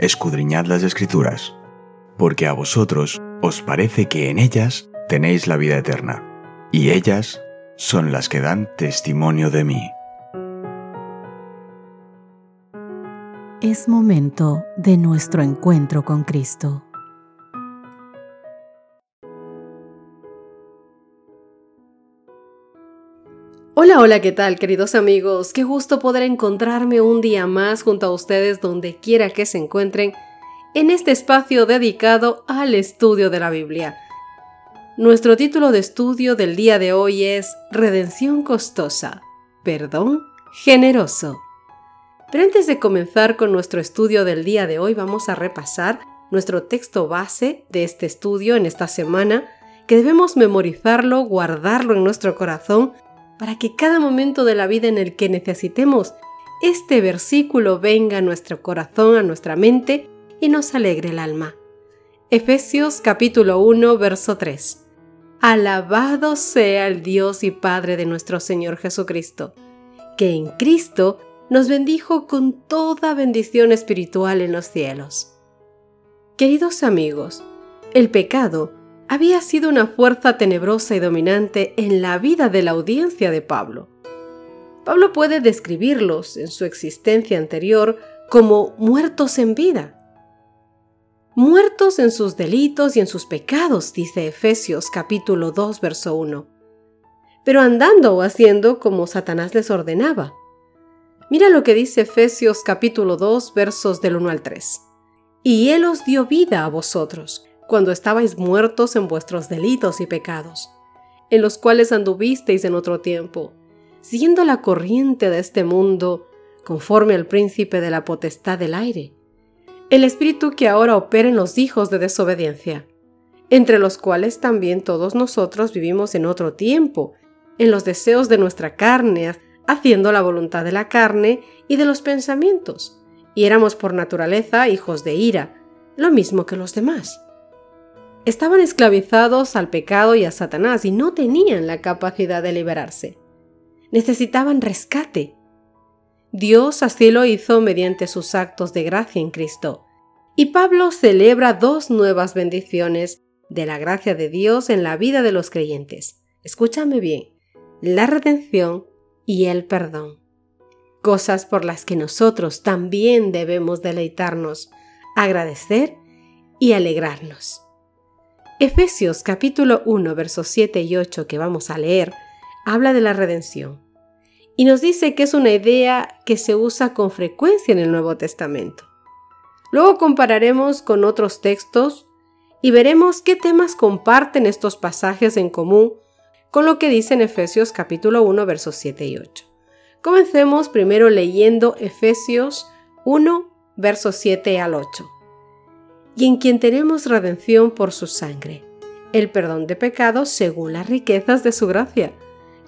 escudriñad las escrituras, porque a vosotros os parece que en ellas tenéis la vida eterna, y ellas son las que dan testimonio de mí. Es momento de nuestro encuentro con Cristo. Hola, hola, ¿qué tal queridos amigos? Qué gusto poder encontrarme un día más junto a ustedes donde quiera que se encuentren en este espacio dedicado al estudio de la Biblia. Nuestro título de estudio del día de hoy es Redención costosa, perdón generoso. Pero antes de comenzar con nuestro estudio del día de hoy vamos a repasar nuestro texto base de este estudio en esta semana, que debemos memorizarlo, guardarlo en nuestro corazón, para que cada momento de la vida en el que necesitemos este versículo venga a nuestro corazón, a nuestra mente y nos alegre el alma. Efesios capítulo 1, verso 3. Alabado sea el Dios y Padre de nuestro Señor Jesucristo, que en Cristo nos bendijo con toda bendición espiritual en los cielos. Queridos amigos, el pecado había sido una fuerza tenebrosa y dominante en la vida de la audiencia de Pablo. Pablo puede describirlos en su existencia anterior como muertos en vida. Muertos en sus delitos y en sus pecados, dice Efesios capítulo 2, verso 1. Pero andando o haciendo como Satanás les ordenaba. Mira lo que dice Efesios capítulo 2, versos del 1 al 3. Y Él os dio vida a vosotros cuando estabais muertos en vuestros delitos y pecados, en los cuales anduvisteis en otro tiempo, siguiendo la corriente de este mundo, conforme al príncipe de la potestad del aire, el espíritu que ahora opera en los hijos de desobediencia, entre los cuales también todos nosotros vivimos en otro tiempo, en los deseos de nuestra carne, haciendo la voluntad de la carne y de los pensamientos, y éramos por naturaleza hijos de ira, lo mismo que los demás. Estaban esclavizados al pecado y a Satanás y no tenían la capacidad de liberarse. Necesitaban rescate. Dios así lo hizo mediante sus actos de gracia en Cristo. Y Pablo celebra dos nuevas bendiciones de la gracia de Dios en la vida de los creyentes. Escúchame bien, la redención y el perdón. Cosas por las que nosotros también debemos deleitarnos, agradecer y alegrarnos. Efesios capítulo 1 versos 7 y 8 que vamos a leer habla de la redención y nos dice que es una idea que se usa con frecuencia en el Nuevo Testamento. Luego compararemos con otros textos y veremos qué temas comparten estos pasajes en común con lo que dice en Efesios capítulo 1 versos 7 y 8. Comencemos primero leyendo Efesios 1 versos 7 al 8 y en quien tenemos redención por su sangre, el perdón de pecados según las riquezas de su gracia,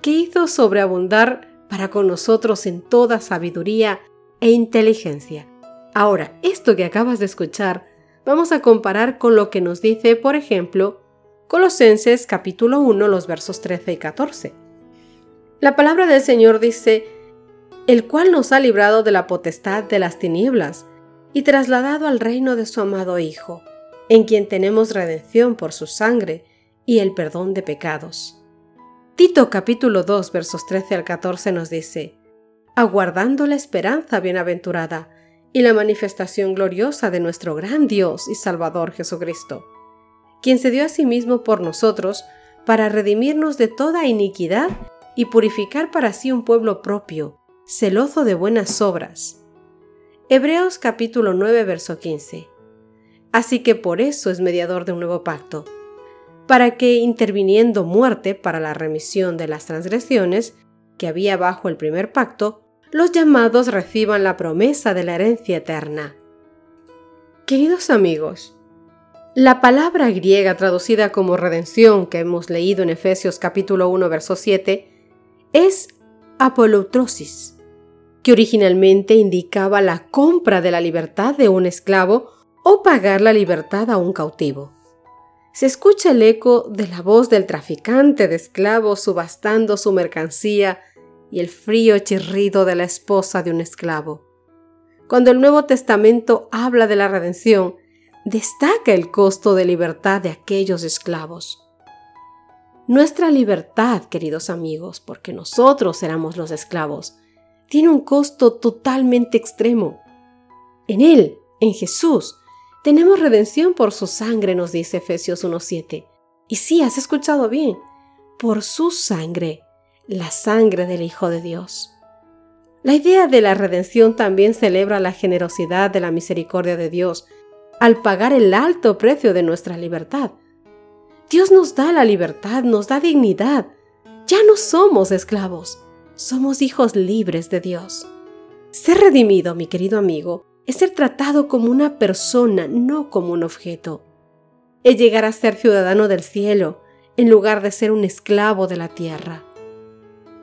que hizo sobreabundar para con nosotros en toda sabiduría e inteligencia. Ahora, esto que acabas de escuchar, vamos a comparar con lo que nos dice, por ejemplo, Colosenses capítulo 1, los versos 13 y 14. La palabra del Señor dice, el cual nos ha librado de la potestad de las tinieblas y trasladado al reino de su amado Hijo, en quien tenemos redención por su sangre y el perdón de pecados. Tito capítulo 2 versos 13 al 14 nos dice, aguardando la esperanza bienaventurada y la manifestación gloriosa de nuestro gran Dios y Salvador Jesucristo, quien se dio a sí mismo por nosotros para redimirnos de toda iniquidad y purificar para sí un pueblo propio, celoso de buenas obras. Hebreos capítulo 9, verso 15. Así que por eso es mediador de un nuevo pacto, para que, interviniendo muerte para la remisión de las transgresiones que había bajo el primer pacto, los llamados reciban la promesa de la herencia eterna. Queridos amigos, la palabra griega traducida como redención que hemos leído en Efesios capítulo 1 verso 7 es apolutrosis, que originalmente indicaba la compra de la libertad de un esclavo o pagar la libertad a un cautivo. Se escucha el eco de la voz del traficante de esclavos subastando su mercancía y el frío chirrido de la esposa de un esclavo. Cuando el Nuevo Testamento habla de la redención, destaca el costo de libertad de aquellos esclavos. Nuestra libertad, queridos amigos, porque nosotros éramos los esclavos, tiene un costo totalmente extremo. En Él, en Jesús, tenemos redención por su sangre, nos dice Efesios 1.7. Y sí, has escuchado bien, por su sangre, la sangre del Hijo de Dios. La idea de la redención también celebra la generosidad de la misericordia de Dios al pagar el alto precio de nuestra libertad. Dios nos da la libertad, nos da dignidad. Ya no somos esclavos, somos hijos libres de Dios. Ser redimido, mi querido amigo, es ser tratado como una persona, no como un objeto. Es llegar a ser ciudadano del cielo, en lugar de ser un esclavo de la tierra.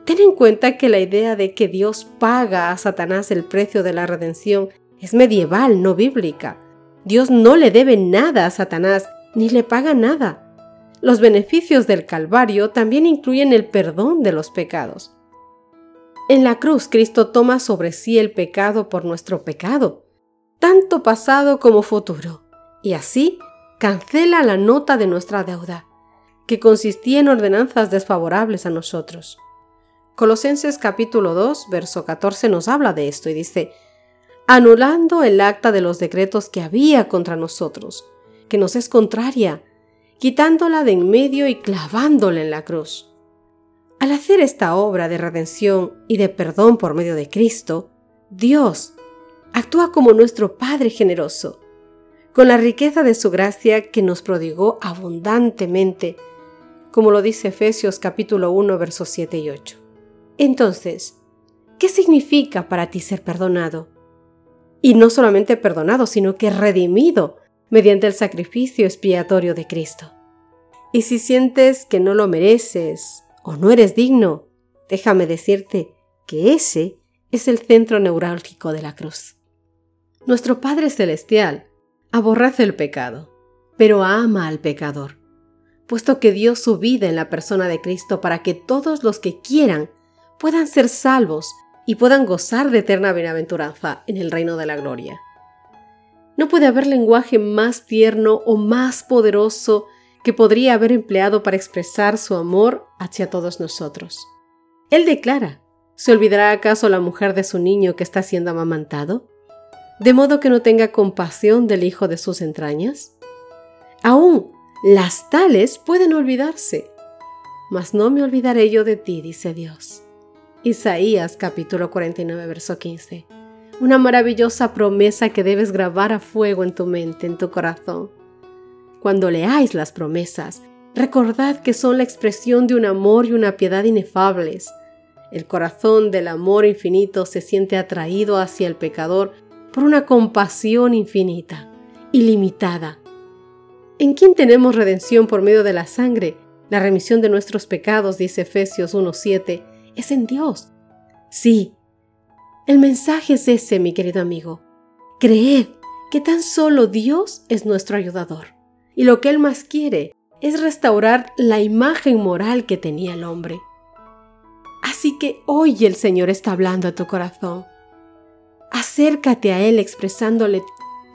Ten en cuenta que la idea de que Dios paga a Satanás el precio de la redención es medieval, no bíblica. Dios no le debe nada a Satanás, ni le paga nada. Los beneficios del Calvario también incluyen el perdón de los pecados. En la cruz Cristo toma sobre sí el pecado por nuestro pecado, tanto pasado como futuro, y así cancela la nota de nuestra deuda, que consistía en ordenanzas desfavorables a nosotros. Colosenses capítulo 2, verso 14 nos habla de esto y dice, anulando el acta de los decretos que había contra nosotros, que nos es contraria, quitándola de en medio y clavándola en la cruz. Al hacer esta obra de redención y de perdón por medio de Cristo, Dios actúa como nuestro Padre generoso, con la riqueza de su gracia que nos prodigó abundantemente, como lo dice Efesios capítulo 1 versos 7 y 8. Entonces, ¿qué significa para ti ser perdonado? Y no solamente perdonado, sino que redimido mediante el sacrificio expiatorio de Cristo. Y si sientes que no lo mereces o no eres digno, déjame decirte que ese es el centro neurálgico de la cruz. Nuestro Padre Celestial aborrece el pecado, pero ama al pecador, puesto que dio su vida en la persona de Cristo para que todos los que quieran puedan ser salvos y puedan gozar de eterna bienaventuranza en el reino de la gloria. No puede haber lenguaje más tierno o más poderoso que podría haber empleado para expresar su amor hacia todos nosotros. Él declara, ¿se olvidará acaso la mujer de su niño que está siendo amamantado? ¿De modo que no tenga compasión del hijo de sus entrañas? Aún las tales pueden olvidarse, mas no me olvidaré yo de ti, dice Dios. Isaías capítulo 49, verso 15. Una maravillosa promesa que debes grabar a fuego en tu mente, en tu corazón. Cuando leáis las promesas, recordad que son la expresión de un amor y una piedad inefables. El corazón del amor infinito se siente atraído hacia el pecador por una compasión infinita, ilimitada. ¿En quién tenemos redención por medio de la sangre? La remisión de nuestros pecados, dice Efesios 1.7 es en Dios. Sí, el mensaje es ese, mi querido amigo. Creed que tan solo Dios es nuestro ayudador y lo que Él más quiere es restaurar la imagen moral que tenía el hombre. Así que hoy el Señor está hablando a tu corazón. Acércate a Él expresándole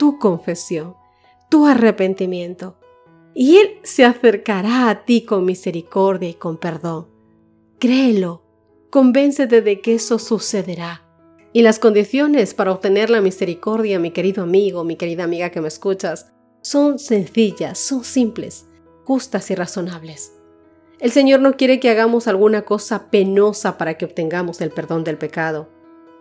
tu confesión, tu arrepentimiento, y Él se acercará a ti con misericordia y con perdón. Créelo Convéncete de que eso sucederá. Y las condiciones para obtener la misericordia, mi querido amigo, mi querida amiga que me escuchas, son sencillas, son simples, justas y razonables. El Señor no quiere que hagamos alguna cosa penosa para que obtengamos el perdón del pecado.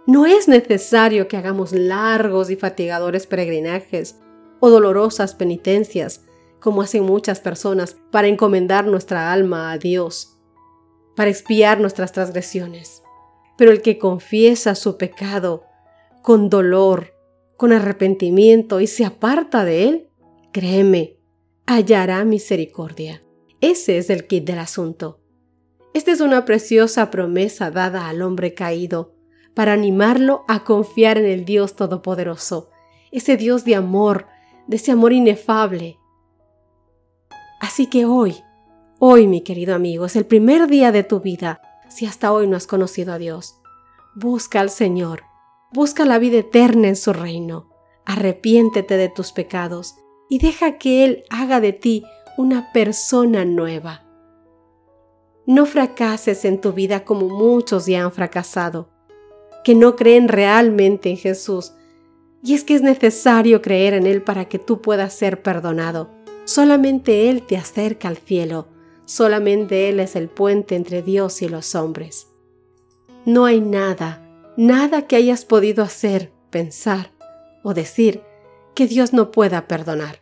No es necesario que hagamos largos y fatigadores peregrinajes o dolorosas penitencias, como hacen muchas personas, para encomendar nuestra alma a Dios para expiar nuestras transgresiones. Pero el que confiesa su pecado con dolor, con arrepentimiento y se aparta de él, créeme, hallará misericordia. Ese es el kit del asunto. Esta es una preciosa promesa dada al hombre caído para animarlo a confiar en el Dios Todopoderoso, ese Dios de amor, de ese amor inefable. Así que hoy, Hoy, mi querido amigo, es el primer día de tu vida si hasta hoy no has conocido a Dios. Busca al Señor. Busca la vida eterna en su reino. Arrepiéntete de tus pecados y deja que Él haga de ti una persona nueva. No fracases en tu vida como muchos ya han fracasado, que no creen realmente en Jesús. Y es que es necesario creer en Él para que tú puedas ser perdonado. Solamente Él te acerca al cielo. Solamente Él es el puente entre Dios y los hombres. No hay nada nada que hayas podido hacer, pensar o decir que Dios no pueda perdonar.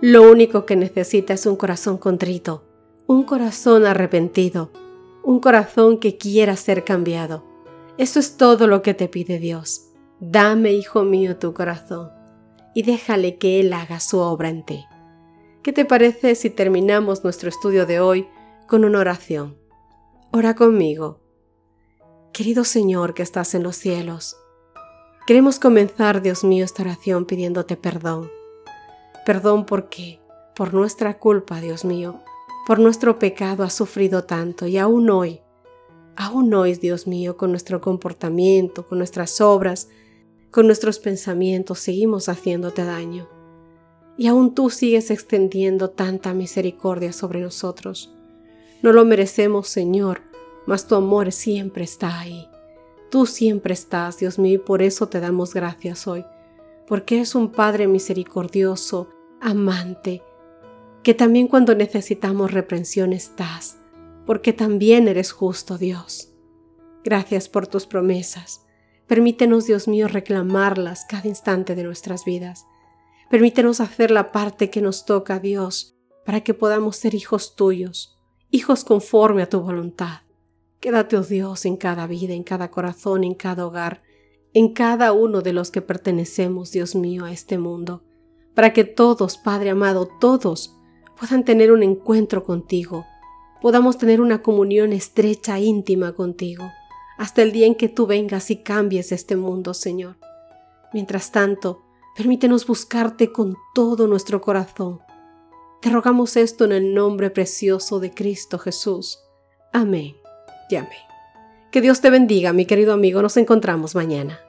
Lo único que necesita es un corazón contrito, un corazón arrepentido, un corazón que quiera ser cambiado. Eso es todo lo que te pide Dios. Dame, hijo mío, tu corazón y déjale que Él haga su obra en ti. ¿Qué te parece si terminamos nuestro estudio de hoy con una oración? Ora conmigo Querido Señor que estás en los cielos, queremos comenzar, Dios mío, esta oración pidiéndote perdón. Perdón porque, por nuestra culpa, Dios mío, por nuestro pecado has sufrido tanto y aún hoy, aún hoy, Dios mío, con nuestro comportamiento, con nuestras obras, con nuestros pensamientos, seguimos haciéndote daño. Y aún tú sigues extendiendo tanta misericordia sobre nosotros. No lo merecemos, Señor, mas tu amor siempre está ahí. Tú siempre estás, Dios mío, y por eso te damos gracias hoy, porque eres un Padre misericordioso, amante, que también cuando necesitamos reprensión estás, porque también eres justo, Dios. Gracias por tus promesas. Permítenos, Dios mío, reclamarlas cada instante de nuestras vidas. Permítenos hacer la parte que nos toca, Dios, para que podamos ser hijos tuyos, hijos conforme a tu voluntad. Quédate, oh Dios, en cada vida, en cada corazón, en cada hogar, en cada uno de los que pertenecemos, Dios mío, a este mundo, para que todos, Padre amado, todos puedan tener un encuentro contigo, podamos tener una comunión estrecha, íntima contigo, hasta el día en que tú vengas y cambies este mundo, Señor. Mientras tanto, permítenos buscarte con todo nuestro corazón. Te rogamos esto en el nombre precioso de Cristo Jesús. Amén llame. Que Dios te bendiga, mi querido amigo. Nos encontramos mañana.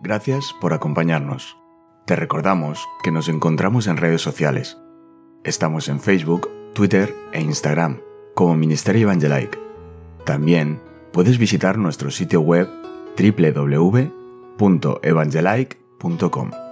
Gracias por acompañarnos. Te recordamos que nos encontramos en redes sociales. Estamos en Facebook, Twitter e Instagram como Ministerio Evangelike. También puedes visitar nuestro sitio web www.evangelike.com.